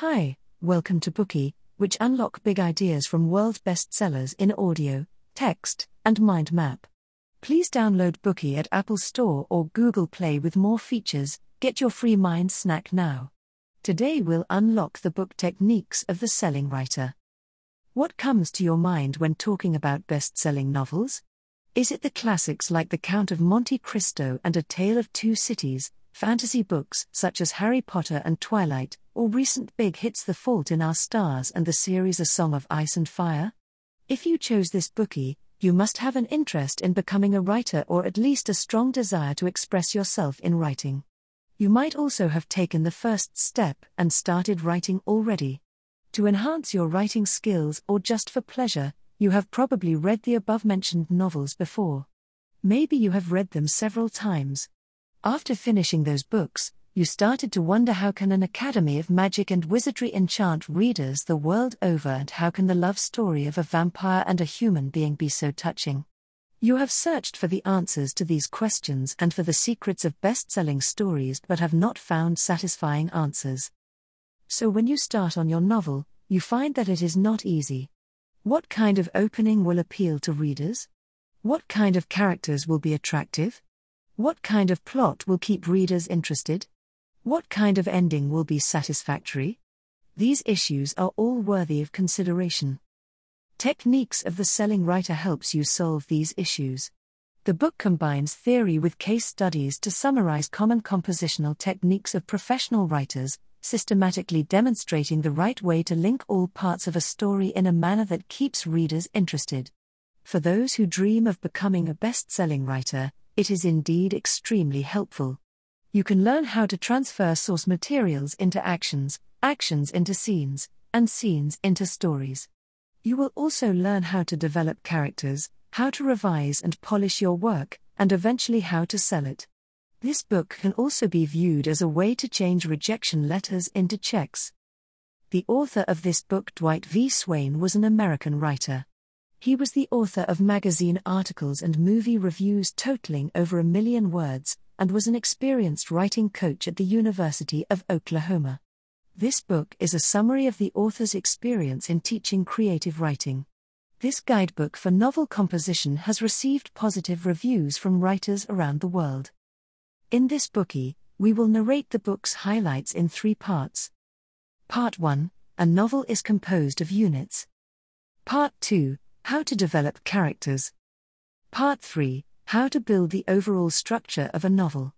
Hi, welcome to Bookey, which unlock big ideas from world bestsellers in audio, text, and mind map. Please download Bookey at Apple Store or Google Play with more features. Get your free mind snack now. Today we'll unlock the book techniques of the selling writer. What comes to your mind when talking about best-selling novels? Is it the classics like The Count of Monte Cristo and A Tale of Two Cities, fantasy books such as Harry Potter and Twilight, or recent big hits The Fault in Our Stars and the series A Song of Ice and Fire? If you chose this bookie, you must have an interest in becoming a writer or at least a strong desire to express yourself in writing. You might also have taken the first step and started writing already. To enhance your writing skills or just for pleasure, you have probably read the above mentioned novels before. Maybe you have read them several times. After finishing those books, you started to wonder how can an academy of magic and wizardry enchant readers the world over and how can the love story of a vampire and a human being be so touching? You have searched for the answers to these questions and for the secrets of best selling stories but have not found satisfying answers. So when you start on your novel, you find that it is not easy. What kind of opening will appeal to readers? What kind of characters will be attractive? What kind of plot will keep readers interested? What kind of ending will be satisfactory? These issues are all worthy of consideration. Techniques of the Selling Writer helps you solve these issues. The book combines theory with case studies to summarize common compositional techniques of professional writers, systematically demonstrating the right way to link all parts of a story in a manner that keeps readers interested. For those who dream of becoming a best selling writer, it is indeed extremely helpful. You can learn how to transfer source materials into actions, actions into scenes, and scenes into stories. You will also learn how to develop characters, how to revise and polish your work, and eventually how to sell it. This book can also be viewed as a way to change rejection letters into checks. The author of this book, Dwight V. Swain, was an American writer. He was the author of magazine articles and movie reviews totaling over a million words, and was an experienced writing coach at the University of Oklahoma. This book is a summary of the author's experience in teaching creative writing. This guidebook for novel composition has received positive reviews from writers around the world. In this bookie, we will narrate the book's highlights in three parts. Part 1 A novel is composed of units. Part 2 how to develop characters. Part 3 How to build the overall structure of a novel.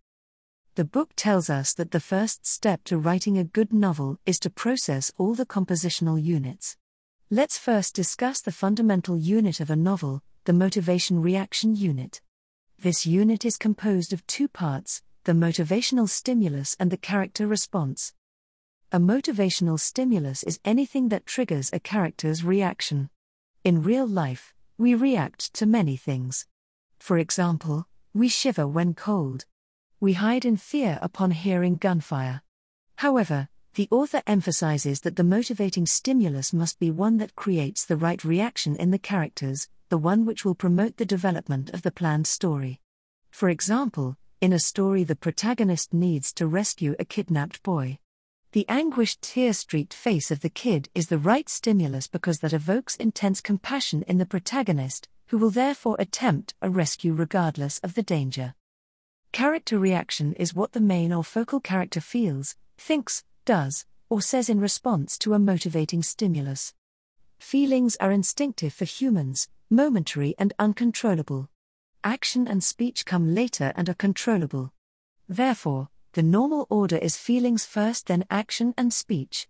The book tells us that the first step to writing a good novel is to process all the compositional units. Let's first discuss the fundamental unit of a novel, the motivation reaction unit. This unit is composed of two parts the motivational stimulus and the character response. A motivational stimulus is anything that triggers a character's reaction. In real life, we react to many things. For example, we shiver when cold. We hide in fear upon hearing gunfire. However, the author emphasizes that the motivating stimulus must be one that creates the right reaction in the characters, the one which will promote the development of the planned story. For example, in a story, the protagonist needs to rescue a kidnapped boy. The anguished, tear streaked face of the kid is the right stimulus because that evokes intense compassion in the protagonist, who will therefore attempt a rescue regardless of the danger. Character reaction is what the main or focal character feels, thinks, does, or says in response to a motivating stimulus. Feelings are instinctive for humans, momentary and uncontrollable. Action and speech come later and are controllable. Therefore, the normal order is feelings first, then action and speech.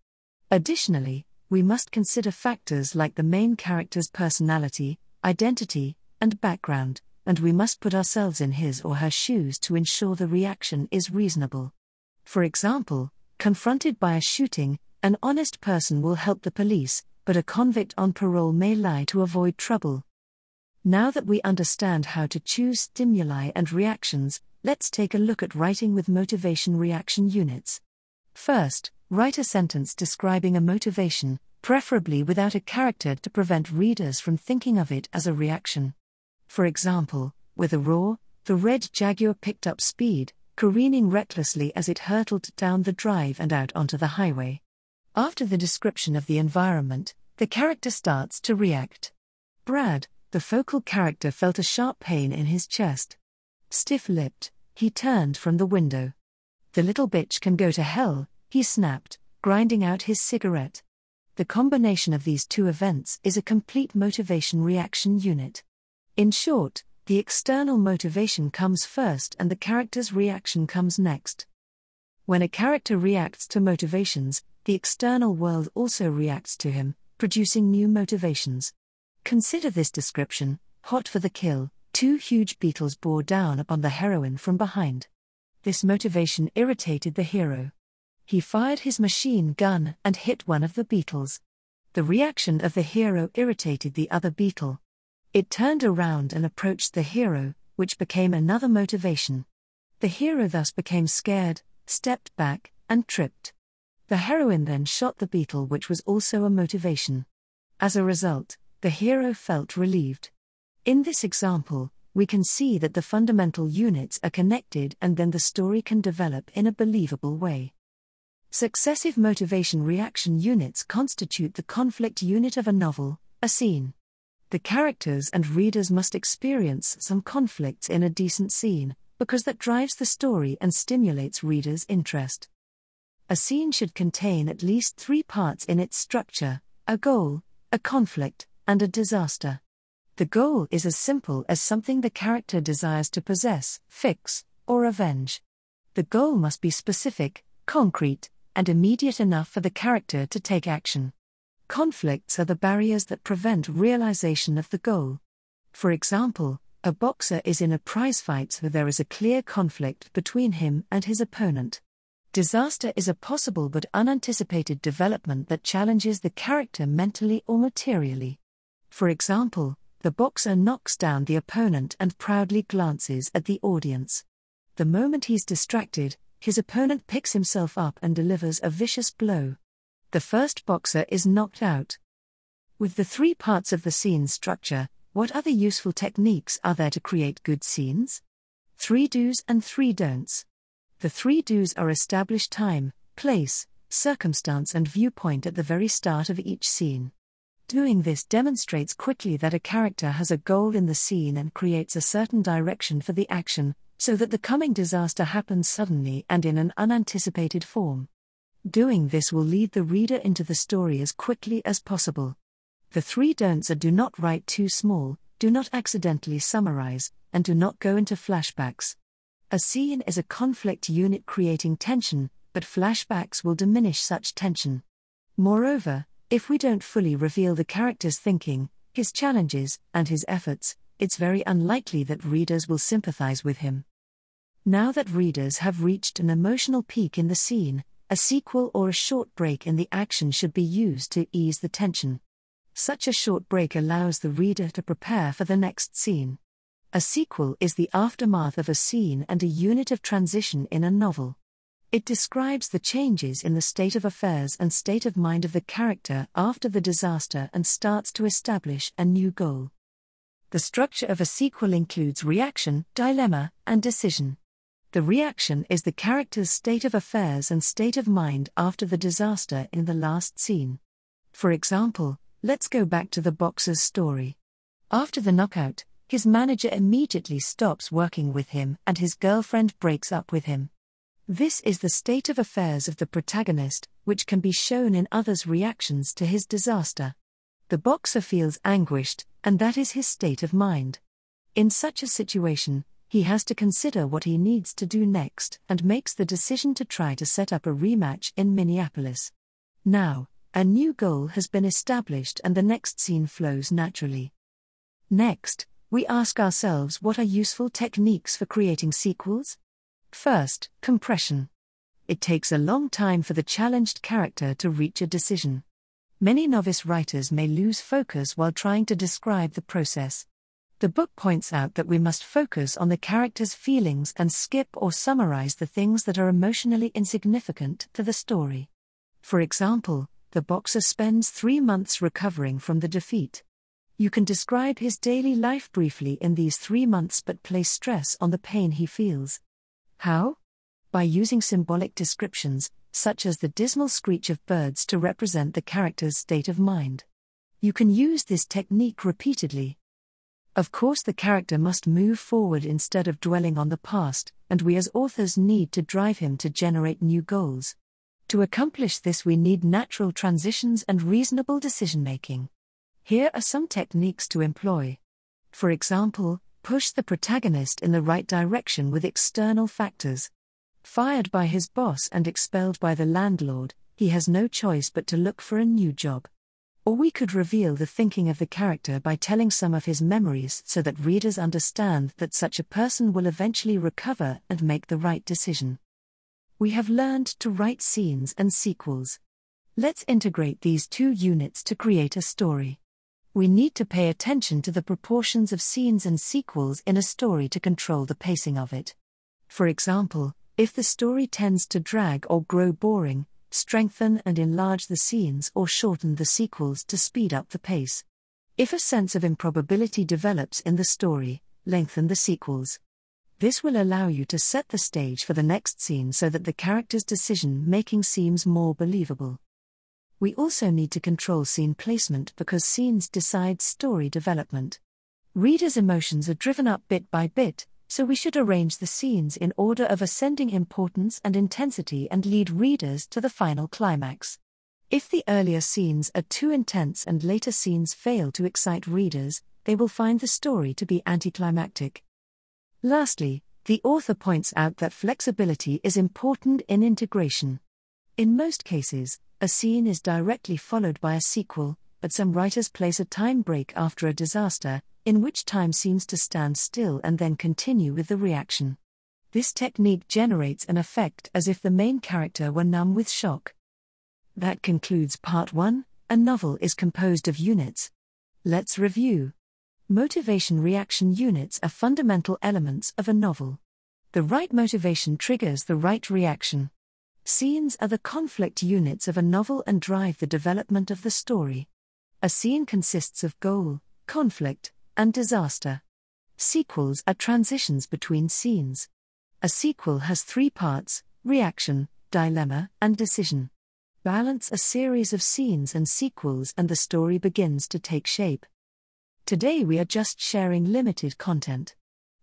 Additionally, we must consider factors like the main character's personality, identity, and background, and we must put ourselves in his or her shoes to ensure the reaction is reasonable. For example, confronted by a shooting, an honest person will help the police, but a convict on parole may lie to avoid trouble. Now that we understand how to choose stimuli and reactions, let's take a look at writing with motivation reaction units. First, write a sentence describing a motivation, preferably without a character to prevent readers from thinking of it as a reaction. For example, with a roar, the red Jaguar picked up speed, careening recklessly as it hurtled down the drive and out onto the highway. After the description of the environment, the character starts to react. Brad, the focal character, felt a sharp pain in his chest. Stiff lipped, he turned from the window. The little bitch can go to hell, he snapped, grinding out his cigarette. The combination of these two events is a complete motivation reaction unit. In short, the external motivation comes first and the character's reaction comes next. When a character reacts to motivations, the external world also reacts to him, producing new motivations. Consider this description hot for the kill, two huge beetles bore down upon the heroine from behind. This motivation irritated the hero. He fired his machine gun and hit one of the beetles. The reaction of the hero irritated the other beetle. It turned around and approached the hero, which became another motivation. The hero thus became scared, stepped back, and tripped. The heroine then shot the beetle, which was also a motivation. As a result, the hero felt relieved. In this example, we can see that the fundamental units are connected and then the story can develop in a believable way. Successive motivation reaction units constitute the conflict unit of a novel, a scene. The characters and readers must experience some conflicts in a decent scene, because that drives the story and stimulates readers' interest. A scene should contain at least three parts in its structure a goal, a conflict, and a disaster. The goal is as simple as something the character desires to possess, fix, or avenge. The goal must be specific, concrete, and immediate enough for the character to take action. Conflicts are the barriers that prevent realization of the goal. For example, a boxer is in a prize fight so there is a clear conflict between him and his opponent. Disaster is a possible but unanticipated development that challenges the character mentally or materially. For example, the boxer knocks down the opponent and proudly glances at the audience. The moment he's distracted, his opponent picks himself up and delivers a vicious blow. The first boxer is knocked out. With the three parts of the scene structure, what other useful techniques are there to create good scenes? Three do's and three don'ts. The three do's are establish time, place, circumstance, and viewpoint at the very start of each scene. Doing this demonstrates quickly that a character has a goal in the scene and creates a certain direction for the action, so that the coming disaster happens suddenly and in an unanticipated form. Doing this will lead the reader into the story as quickly as possible. The three don'ts are do not write too small, do not accidentally summarize, and do not go into flashbacks. A scene is a conflict unit creating tension, but flashbacks will diminish such tension. Moreover, if we don't fully reveal the character's thinking, his challenges, and his efforts, it's very unlikely that readers will sympathize with him. Now that readers have reached an emotional peak in the scene, a sequel or a short break in the action should be used to ease the tension. Such a short break allows the reader to prepare for the next scene. A sequel is the aftermath of a scene and a unit of transition in a novel. It describes the changes in the state of affairs and state of mind of the character after the disaster and starts to establish a new goal. The structure of a sequel includes reaction, dilemma, and decision. The reaction is the character's state of affairs and state of mind after the disaster in the last scene. For example, let's go back to the boxer's story. After the knockout, his manager immediately stops working with him and his girlfriend breaks up with him. This is the state of affairs of the protagonist, which can be shown in others' reactions to his disaster. The boxer feels anguished, and that is his state of mind. In such a situation, he has to consider what he needs to do next and makes the decision to try to set up a rematch in Minneapolis. Now, a new goal has been established and the next scene flows naturally. Next, we ask ourselves what are useful techniques for creating sequels? First, compression. It takes a long time for the challenged character to reach a decision. Many novice writers may lose focus while trying to describe the process. The book points out that we must focus on the character's feelings and skip or summarize the things that are emotionally insignificant to the story. For example, the boxer spends three months recovering from the defeat. You can describe his daily life briefly in these three months but place stress on the pain he feels. How? By using symbolic descriptions, such as the dismal screech of birds to represent the character's state of mind. You can use this technique repeatedly. Of course, the character must move forward instead of dwelling on the past, and we as authors need to drive him to generate new goals. To accomplish this, we need natural transitions and reasonable decision making. Here are some techniques to employ. For example, push the protagonist in the right direction with external factors. Fired by his boss and expelled by the landlord, he has no choice but to look for a new job. Or we could reveal the thinking of the character by telling some of his memories so that readers understand that such a person will eventually recover and make the right decision we have learned to write scenes and sequels. Let's integrate these two units to create a story. We need to pay attention to the proportions of scenes and sequels in a story to control the pacing of it. For example, if the story tends to drag or grow boring, strengthen and enlarge the scenes or shorten the sequels to speed up the pace. If a sense of improbability develops in the story, lengthen the sequels. This will allow you to set the stage for the next scene so that the character's decision making seems more believable. We also need to control scene placement because scenes decide story development. Readers' emotions are driven up bit by bit, so we should arrange the scenes in order of ascending importance and intensity and lead readers to the final climax. If the earlier scenes are too intense and later scenes fail to excite readers, they will find the story to be anticlimactic. Lastly, the author points out that flexibility is important in integration. In most cases, a scene is directly followed by a sequel, but some writers place a time break after a disaster, in which time seems to stand still and then continue with the reaction. This technique generates an effect as if the main character were numb with shock. That concludes part 1. A novel is composed of units. Let's review. Motivation reaction units are fundamental elements of a novel. The right motivation triggers the right reaction. Scenes are the conflict units of a novel and drive the development of the story. A scene consists of goal, conflict, and disaster. Sequels are transitions between scenes. A sequel has three parts reaction, dilemma, and decision. Balance a series of scenes and sequels, and the story begins to take shape. Today we are just sharing limited content.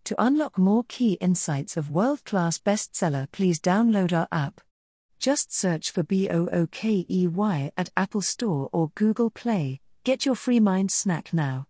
To unlock more key insights of world class bestseller, please download our app. Just search for BOOKEY at Apple Store or Google Play. Get your free mind snack now.